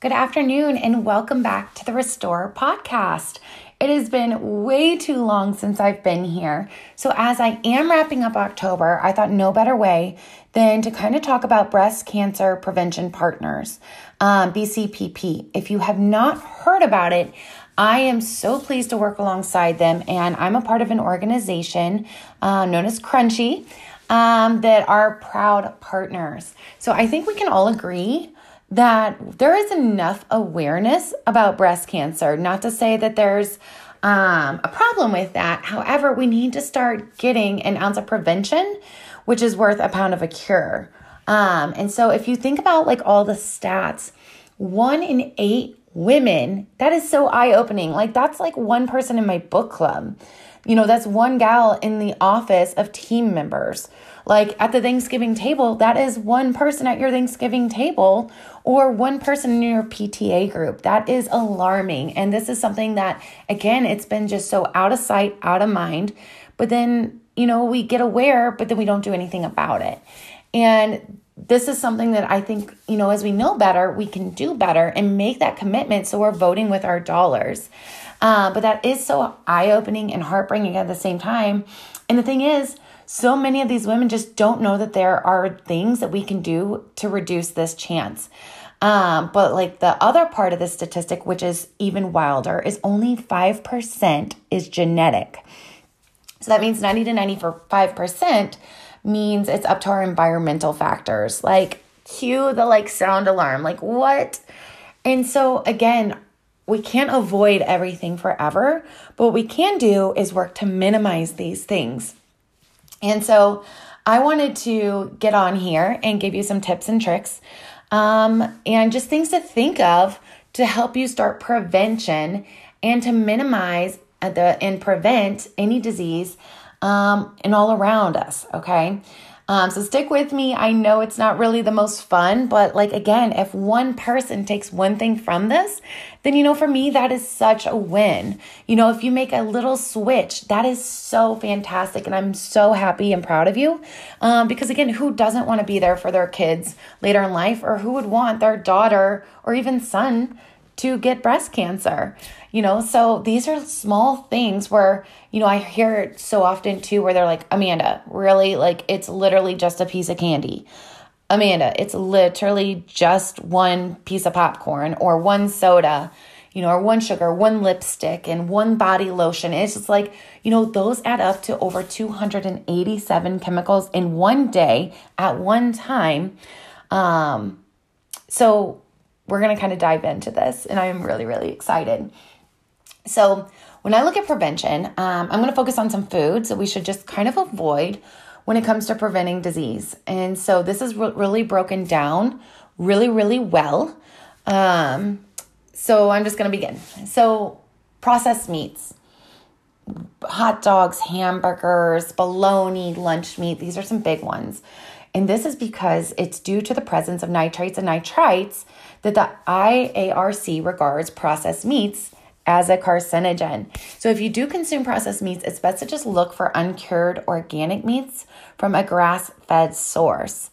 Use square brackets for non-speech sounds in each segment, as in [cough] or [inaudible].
Good afternoon, and welcome back to the Restore podcast. It has been way too long since I've been here. So, as I am wrapping up October, I thought no better way than to kind of talk about breast cancer prevention partners, um, BCPP. If you have not heard about it, I am so pleased to work alongside them, and I'm a part of an organization uh, known as Crunchy um, that are proud partners. So, I think we can all agree that there is enough awareness about breast cancer. Not to say that there's um, a problem with that. However, we need to start getting an ounce of prevention, which is worth a pound of a cure. Um, and so, if you think about like all the stats, one in eight women, that is so eye opening. Like, that's like one person in my book club. You know, that's one gal in the office of team members. Like at the Thanksgiving table, that is one person at your Thanksgiving table or one person in your PTA group. That is alarming. And this is something that, again, it's been just so out of sight, out of mind. But then, you know, we get aware, but then we don't do anything about it. And this is something that I think, you know, as we know better, we can do better and make that commitment so we're voting with our dollars. Uh, but that is so eye opening and heartbreaking at the same time. And the thing is, so many of these women just don't know that there are things that we can do to reduce this chance. Um, but like the other part of the statistic, which is even wilder, is only 5% is genetic. So that means 90 to 95% means it's up to our environmental factors. Like cue the like sound alarm. Like what? And so again, we can't avoid everything forever, but what we can do is work to minimize these things. And so I wanted to get on here and give you some tips and tricks um, and just things to think of to help you start prevention and to minimize the and prevent any disease um, and all around us. Okay. Um, so stick with me. I know it's not really the most fun, but like again, if one person takes one thing from this, then you know, for me, that is such a win. You know, if you make a little switch, that is so fantastic. And I'm so happy and proud of you. Um, because again, who doesn't want to be there for their kids later in life, or who would want their daughter or even son to get breast cancer? You know, so these are small things where, you know, I hear it so often too where they're like, Amanda, really? Like, it's literally just a piece of candy. Amanda, it's literally just one piece of popcorn or one soda, you know, or one sugar, one lipstick, and one body lotion. It's just like, you know, those add up to over 287 chemicals in one day at one time. Um, so we're going to kind of dive into this, and I'm really, really excited. So, when I look at prevention, um, I'm going to focus on some foods that we should just kind of avoid when it comes to preventing disease. And so, this is re- really broken down really, really well. Um, so, I'm just going to begin. So, processed meats, hot dogs, hamburgers, bologna, lunch meat, these are some big ones. And this is because it's due to the presence of nitrates and nitrites that the IARC regards processed meats as a carcinogen. So if you do consume processed meats, it's best to just look for uncured organic meats from a grass fed source.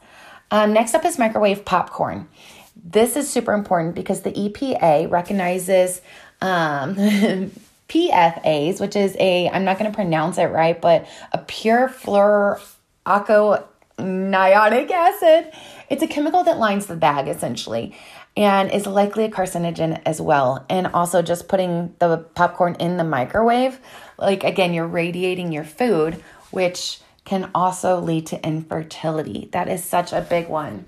Um, next up is microwave popcorn. This is super important because the EPA recognizes um, [laughs] PFAs, which is a, I'm not going to pronounce it right, but a pure fluoroacononic acid. It's a chemical that lines the bag essentially and is likely a carcinogen as well. And also, just putting the popcorn in the microwave, like again, you're radiating your food, which can also lead to infertility. That is such a big one.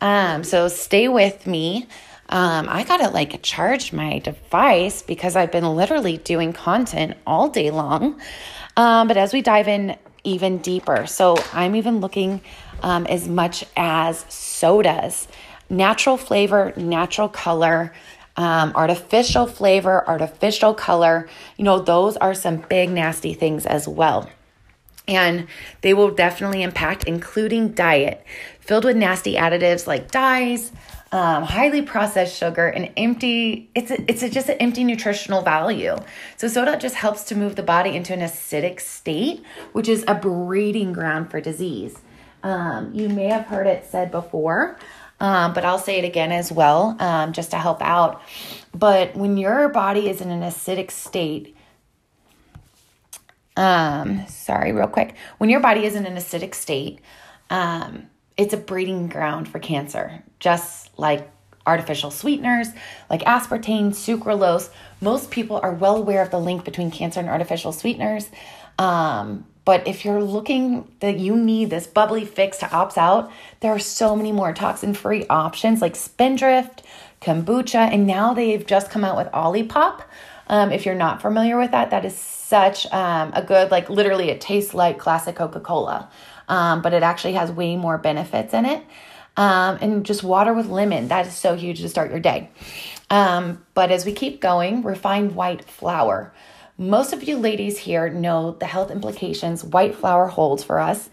Um, so stay with me. Um, I gotta like charge my device because I've been literally doing content all day long. Um, but as we dive in even deeper, so I'm even looking um, as much as sodas natural flavor, natural color, um, artificial flavor, artificial color. You know, those are some big nasty things as well. And they will definitely impact, including diet, filled with nasty additives like dyes, um, highly processed sugar, and empty. It's a, it's a, just an empty nutritional value. So soda just helps to move the body into an acidic state, which is a breeding ground for disease. Um, you may have heard it said before um, but I'll say it again as well, um, just to help out. But when your body is in an acidic state, um, sorry, real quick. When your body is in an acidic state, um, it's a breeding ground for cancer, just like artificial sweeteners like aspartame, sucralose. Most people are well aware of the link between cancer and artificial sweeteners. Um, but if you're looking that you need this bubbly fix to opt out, there are so many more toxin free options like Spindrift, kombucha, and now they've just come out with Olipop. Um, if you're not familiar with that, that is such um, a good, like literally, it tastes like classic Coca Cola, um, but it actually has way more benefits in it. Um, and just water with lemon, that is so huge to start your day. Um, but as we keep going, refined white flour. Most of you ladies here know the health implications white flour holds for us.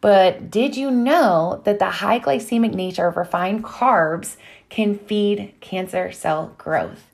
But did you know that the high glycemic nature of refined carbs can feed cancer cell growth?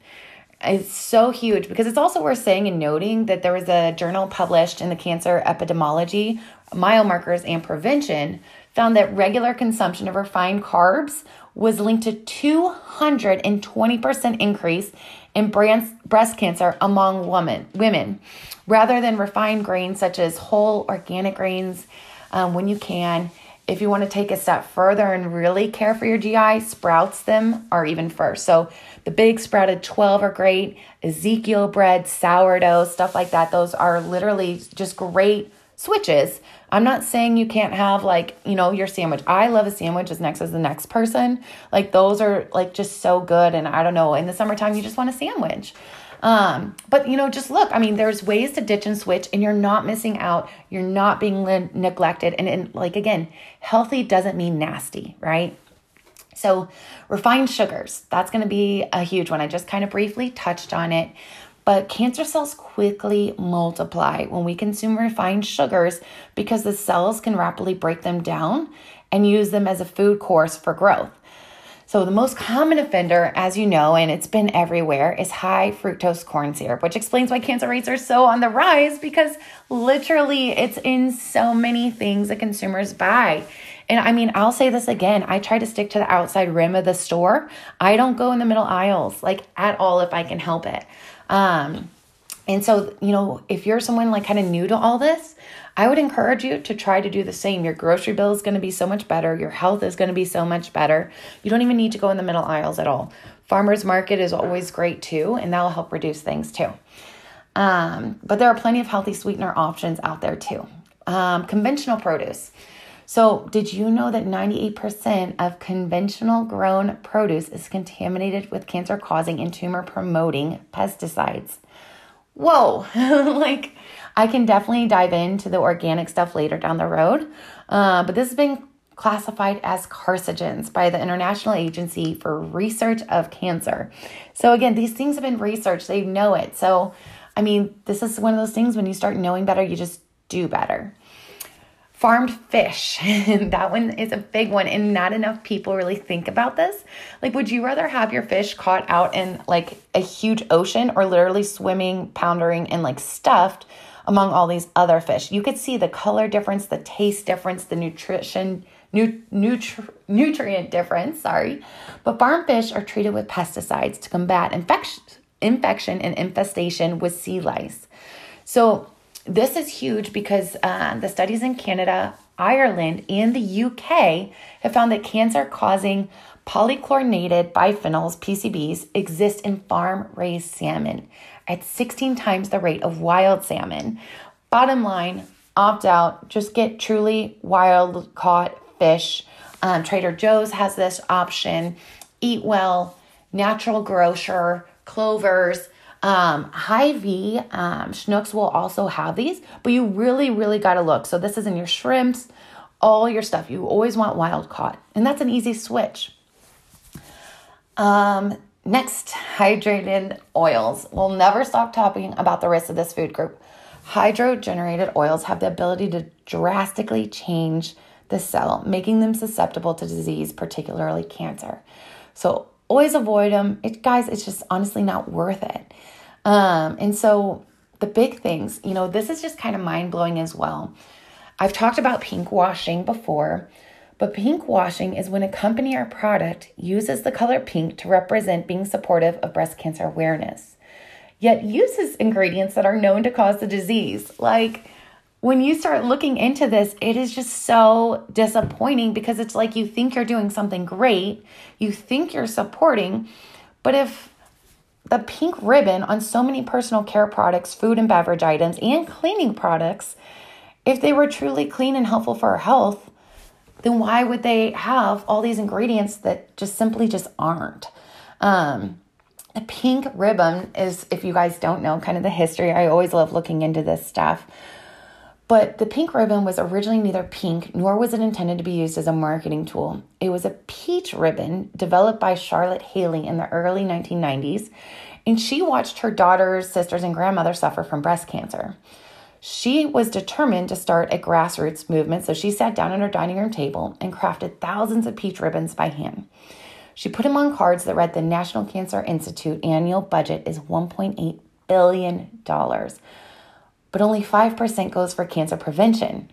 It's so huge because it's also worth saying and noting that there was a journal published in the Cancer Epidemiology, Biomarkers and Prevention found that regular consumption of refined carbs was linked to 220% increase in breast cancer among women, women rather than refined grains such as whole organic grains um, when you can. If you want to take a step further and really care for your GI, sprouts them are even first. So the big sprouted 12 are great. Ezekiel bread, sourdough, stuff like that. Those are literally just great switches. I'm not saying you can't have like, you know, your sandwich. I love a sandwich as next as the next person. Like those are like just so good and I don't know, in the summertime you just want a sandwich. Um, but you know, just look, I mean, there's ways to ditch and switch and you're not missing out. You're not being le- neglected and, and like again, healthy doesn't mean nasty, right? So, refined sugars, that's going to be a huge one. I just kind of briefly touched on it. But cancer cells quickly multiply when we consume refined sugars because the cells can rapidly break them down and use them as a food course for growth. So, the most common offender, as you know, and it's been everywhere, is high fructose corn syrup, which explains why cancer rates are so on the rise because literally it's in so many things that consumers buy. And I mean, I'll say this again I try to stick to the outside rim of the store. I don't go in the middle aisles like at all if I can help it. Um, and so, you know, if you're someone like kind of new to all this, I would encourage you to try to do the same. Your grocery bill is going to be so much better. Your health is going to be so much better. You don't even need to go in the middle aisles at all. Farmers market is always great too, and that'll help reduce things too. Um, but there are plenty of healthy sweetener options out there too. Um, conventional produce. So, did you know that 98% of conventional grown produce is contaminated with cancer causing and tumor promoting pesticides? Whoa, [laughs] like I can definitely dive into the organic stuff later down the road, uh, but this has been classified as carcinogens by the International Agency for Research of Cancer. So, again, these things have been researched, they know it. So, I mean, this is one of those things when you start knowing better, you just do better farmed fish. [laughs] that one is a big one, and not enough people really think about this. Like, would you rather have your fish caught out in like a huge ocean or literally swimming, poundering, and like stuffed among all these other fish? You could see the color difference, the taste difference, the nutrition. Nu- nutri- nutrient difference, sorry, but farm fish are treated with pesticides to combat infection, infection and infestation with sea lice. So, this is huge because uh, the studies in Canada, Ireland, and the UK have found that cancer causing polychlorinated biphenyls, PCBs, exist in farm raised salmon at 16 times the rate of wild salmon. Bottom line, opt out, just get truly wild caught fish. Um, Trader Joe's has this option. Eat well, natural grocer, clovers. Um, Hy-Vee, um, will also have these, but you really, really got to look. So this is in your shrimps, all your stuff. You always want wild caught, and that's an easy switch. Um, next, hydrated oils. We'll never stop talking about the risks of this food group. Hydrogenated oils have the ability to drastically change the cell, making them susceptible to disease, particularly cancer. So always avoid them. It, guys, it's just honestly not worth it. Um, and so the big things, you know, this is just kind of mind blowing as well. I've talked about pink washing before, But pink washing is when a company or product uses the color pink to represent being supportive of breast cancer awareness, yet uses ingredients that are known to cause the disease. Like when you start looking into this, it is just so disappointing because it's like you think you're doing something great, you think you're supporting, but if the pink ribbon on so many personal care products, food and beverage items, and cleaning products, if they were truly clean and helpful for our health, then why would they have all these ingredients that just simply just aren't? Um, the pink ribbon is, if you guys don't know, kind of the history. I always love looking into this stuff. But the pink ribbon was originally neither pink nor was it intended to be used as a marketing tool. It was a peach ribbon developed by Charlotte Haley in the early 1990s, and she watched her daughters, sisters, and grandmother suffer from breast cancer. She was determined to start a grassroots movement, so she sat down at her dining room table and crafted thousands of peach ribbons by hand. She put them on cards that read the National Cancer Institute annual budget is $1.8 billion but only 5% goes for cancer prevention.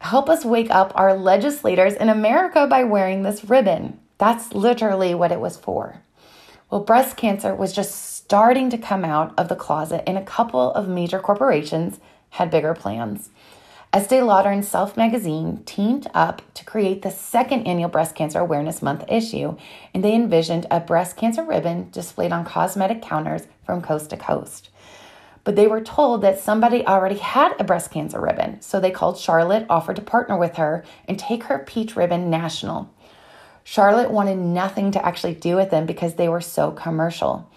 Help us wake up our legislators in America by wearing this ribbon. That's literally what it was for. Well, breast cancer was just starting to come out of the closet, and a couple of major corporations had bigger plans. Estee Lauder and Self magazine teamed up to create the second annual Breast Cancer Awareness Month issue, and they envisioned a breast cancer ribbon displayed on cosmetic counters from coast to coast but they were told that somebody already had a breast cancer ribbon. So they called Charlotte, offered to partner with her, and take her peach ribbon national. Charlotte wanted nothing to actually do with them because they were so commercial.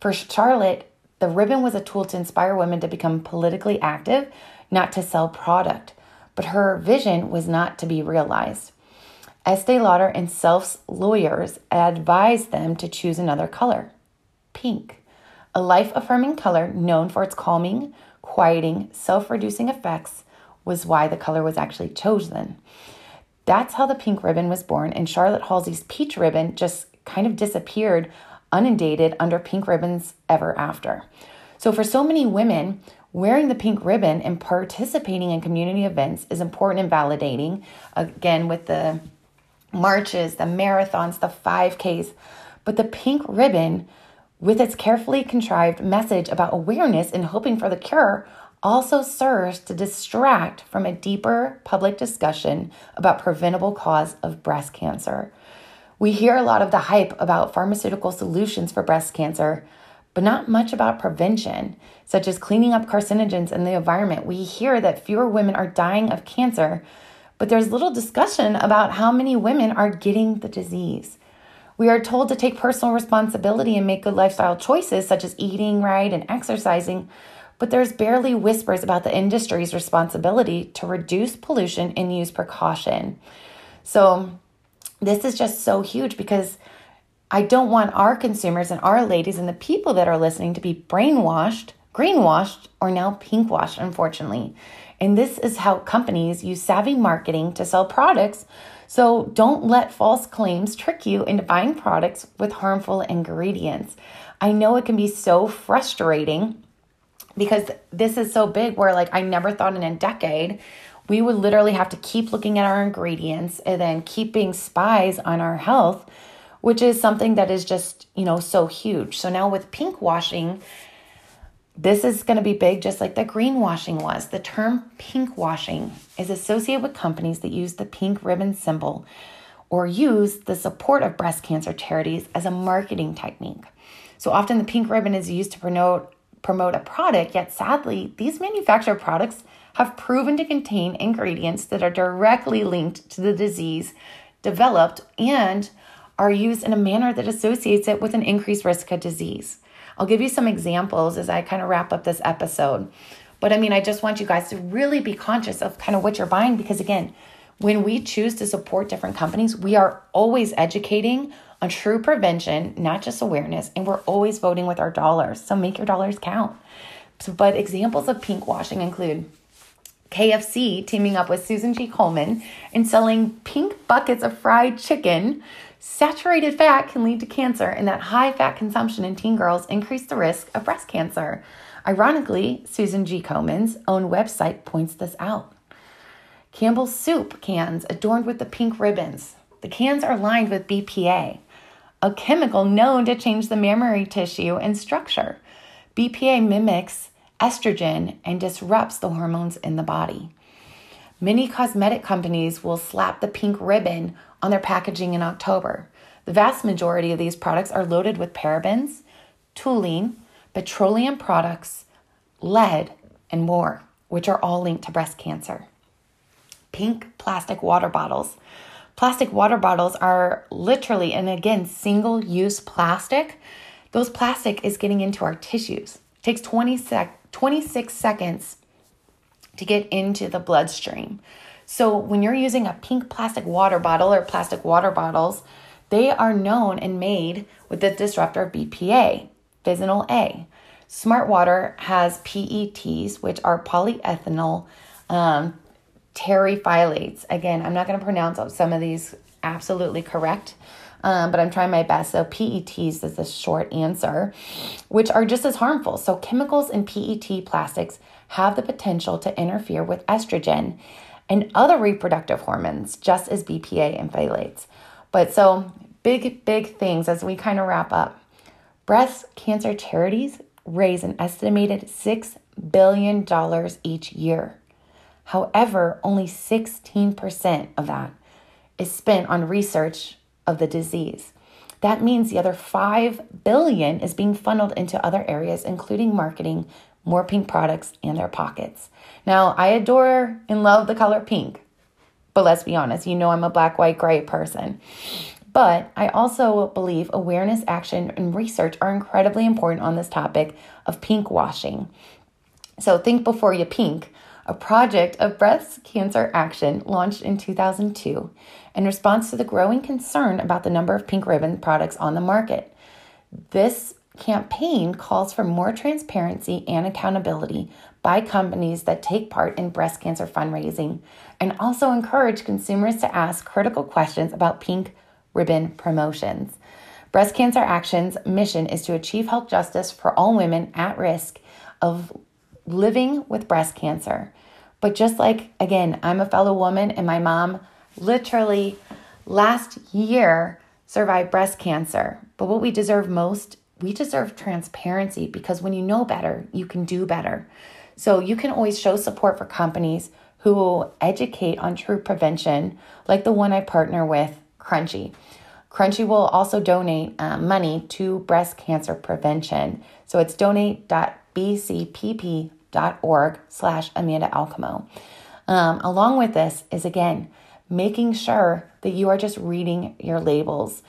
For Charlotte, the ribbon was a tool to inspire women to become politically active, not to sell product. But her vision was not to be realized. Estee Lauder and Self's lawyers advised them to choose another color pink a life affirming color known for its calming, quieting, self reducing effects was why the color was actually chosen. That's how the pink ribbon was born, and Charlotte Halsey's peach ribbon just kind of disappeared unindated under pink ribbons ever after. So, for so many women, wearing the pink ribbon and participating in community events is important and validating. Again, with the marches, the marathons, the 5Ks. But the pink ribbon with its carefully contrived message about awareness and hoping for the cure, also serves to distract from a deeper public discussion about preventable cause of breast cancer. We hear a lot of the hype about pharmaceutical solutions for breast cancer, but not much about prevention, such as cleaning up carcinogens in the environment. We hear that fewer women are dying of cancer, but there's little discussion about how many women are getting the disease. We are told to take personal responsibility and make good lifestyle choices, such as eating right and exercising, but there's barely whispers about the industry's responsibility to reduce pollution and use precaution. So, this is just so huge because I don't want our consumers and our ladies and the people that are listening to be brainwashed, greenwashed, or now pinkwashed, unfortunately. And this is how companies use savvy marketing to sell products so don't let false claims trick you into buying products with harmful ingredients. I know it can be so frustrating because this is so big where like I never thought in a decade we would literally have to keep looking at our ingredients and then keeping spies on our health, which is something that is just, you know, so huge. So now with pink washing, this is going to be big, just like the greenwashing was. The term pink washing is associated with companies that use the pink ribbon symbol or use the support of breast cancer charities as a marketing technique. So often the pink ribbon is used to promote promote a product, yet sadly, these manufactured products have proven to contain ingredients that are directly linked to the disease developed and are used in a manner that associates it with an increased risk of disease. I'll give you some examples as I kind of wrap up this episode. But I mean, I just want you guys to really be conscious of kind of what you're buying because, again, when we choose to support different companies, we are always educating on true prevention, not just awareness, and we're always voting with our dollars. So make your dollars count. So, but examples of pink washing include KFC teaming up with Susan G. Komen and selling pink buckets of fried chicken Saturated fat can lead to cancer, and that high fat consumption in teen girls increase the risk of breast cancer. Ironically, Susan G. Komen's own website points this out. Campbell's soup cans adorned with the pink ribbons. The cans are lined with BPA, a chemical known to change the mammary tissue and structure. BPA mimics estrogen and disrupts the hormones in the body. Many cosmetic companies will slap the pink ribbon on their packaging in October. The vast majority of these products are loaded with parabens, toluene, petroleum products, lead, and more, which are all linked to breast cancer. Pink plastic water bottles. Plastic water bottles are literally, and again, single use plastic. Those plastic is getting into our tissues. It takes 20 sec- 26 seconds to get into the bloodstream. So when you're using a pink plastic water bottle or plastic water bottles, they are known and made with the disruptor BPA, bisphenol A. Smart Water has PETs, which are polyethanol um. Again, I'm not going to pronounce some of these absolutely correct, um, but I'm trying my best. So, PETs is the short answer, which are just as harmful. So, chemicals in PET plastics have the potential to interfere with estrogen and other reproductive hormones, just as BPA and phthalates. But so, big, big things as we kind of wrap up. Breast cancer charities raise an estimated $6 billion each year. However, only 16% of that is spent on research of the disease. That means the other 5 billion is being funneled into other areas including marketing more pink products in their pockets. Now, I adore and love the color pink. But let's be honest, you know I'm a black, white, gray person. But I also believe awareness, action, and research are incredibly important on this topic of pink washing. So think before you pink a project of breast cancer action launched in 2002 in response to the growing concern about the number of pink ribbon products on the market. This campaign calls for more transparency and accountability by companies that take part in breast cancer fundraising and also encourage consumers to ask critical questions about pink ribbon promotions. Breast Cancer Action's mission is to achieve health justice for all women at risk of living with breast cancer. But just like, again, I'm a fellow woman and my mom literally last year survived breast cancer. But what we deserve most, we deserve transparency because when you know better, you can do better. So you can always show support for companies who will educate on true prevention, like the one I partner with, Crunchy. Crunchy will also donate uh, money to breast cancer prevention. So it's donate.bcpp.com org slash Amanda Alcamo. Um, along with this is again making sure that you are just reading your labels.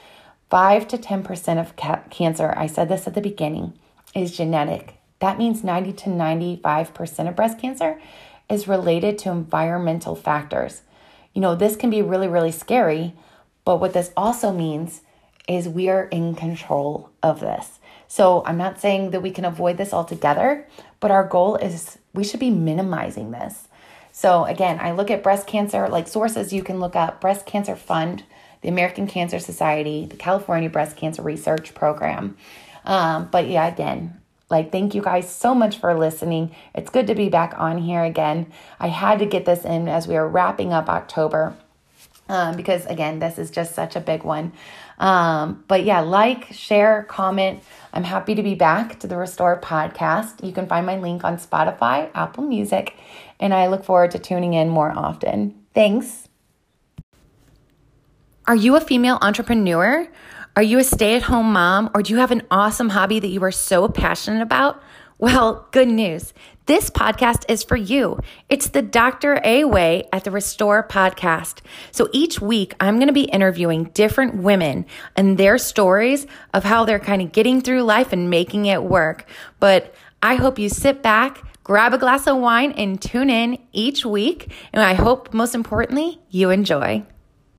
5 to 10% of ca- cancer, I said this at the beginning, is genetic. That means 90 to 95% of breast cancer is related to environmental factors. You know, this can be really, really scary, but what this also means is we are in control of this. So I'm not saying that we can avoid this altogether, but our goal is we should be minimizing this. So again, I look at breast cancer, like sources you can look up Breast Cancer Fund, the American Cancer Society, the California Breast Cancer Research Program. Um, but yeah, again, like, thank you guys so much for listening. It's good to be back on here again. I had to get this in as we are wrapping up October um, because, again, this is just such a big one. Um, but yeah, like, share, comment. I'm happy to be back to the Restore podcast. You can find my link on Spotify, Apple Music, and I look forward to tuning in more often. Thanks. Are you a female entrepreneur? Are you a stay at home mom? Or do you have an awesome hobby that you are so passionate about? Well, good news. This podcast is for you. It's the Dr. A way at the Restore podcast. So each week, I'm going to be interviewing different women and their stories of how they're kind of getting through life and making it work. But I hope you sit back, grab a glass of wine, and tune in each week. And I hope, most importantly, you enjoy.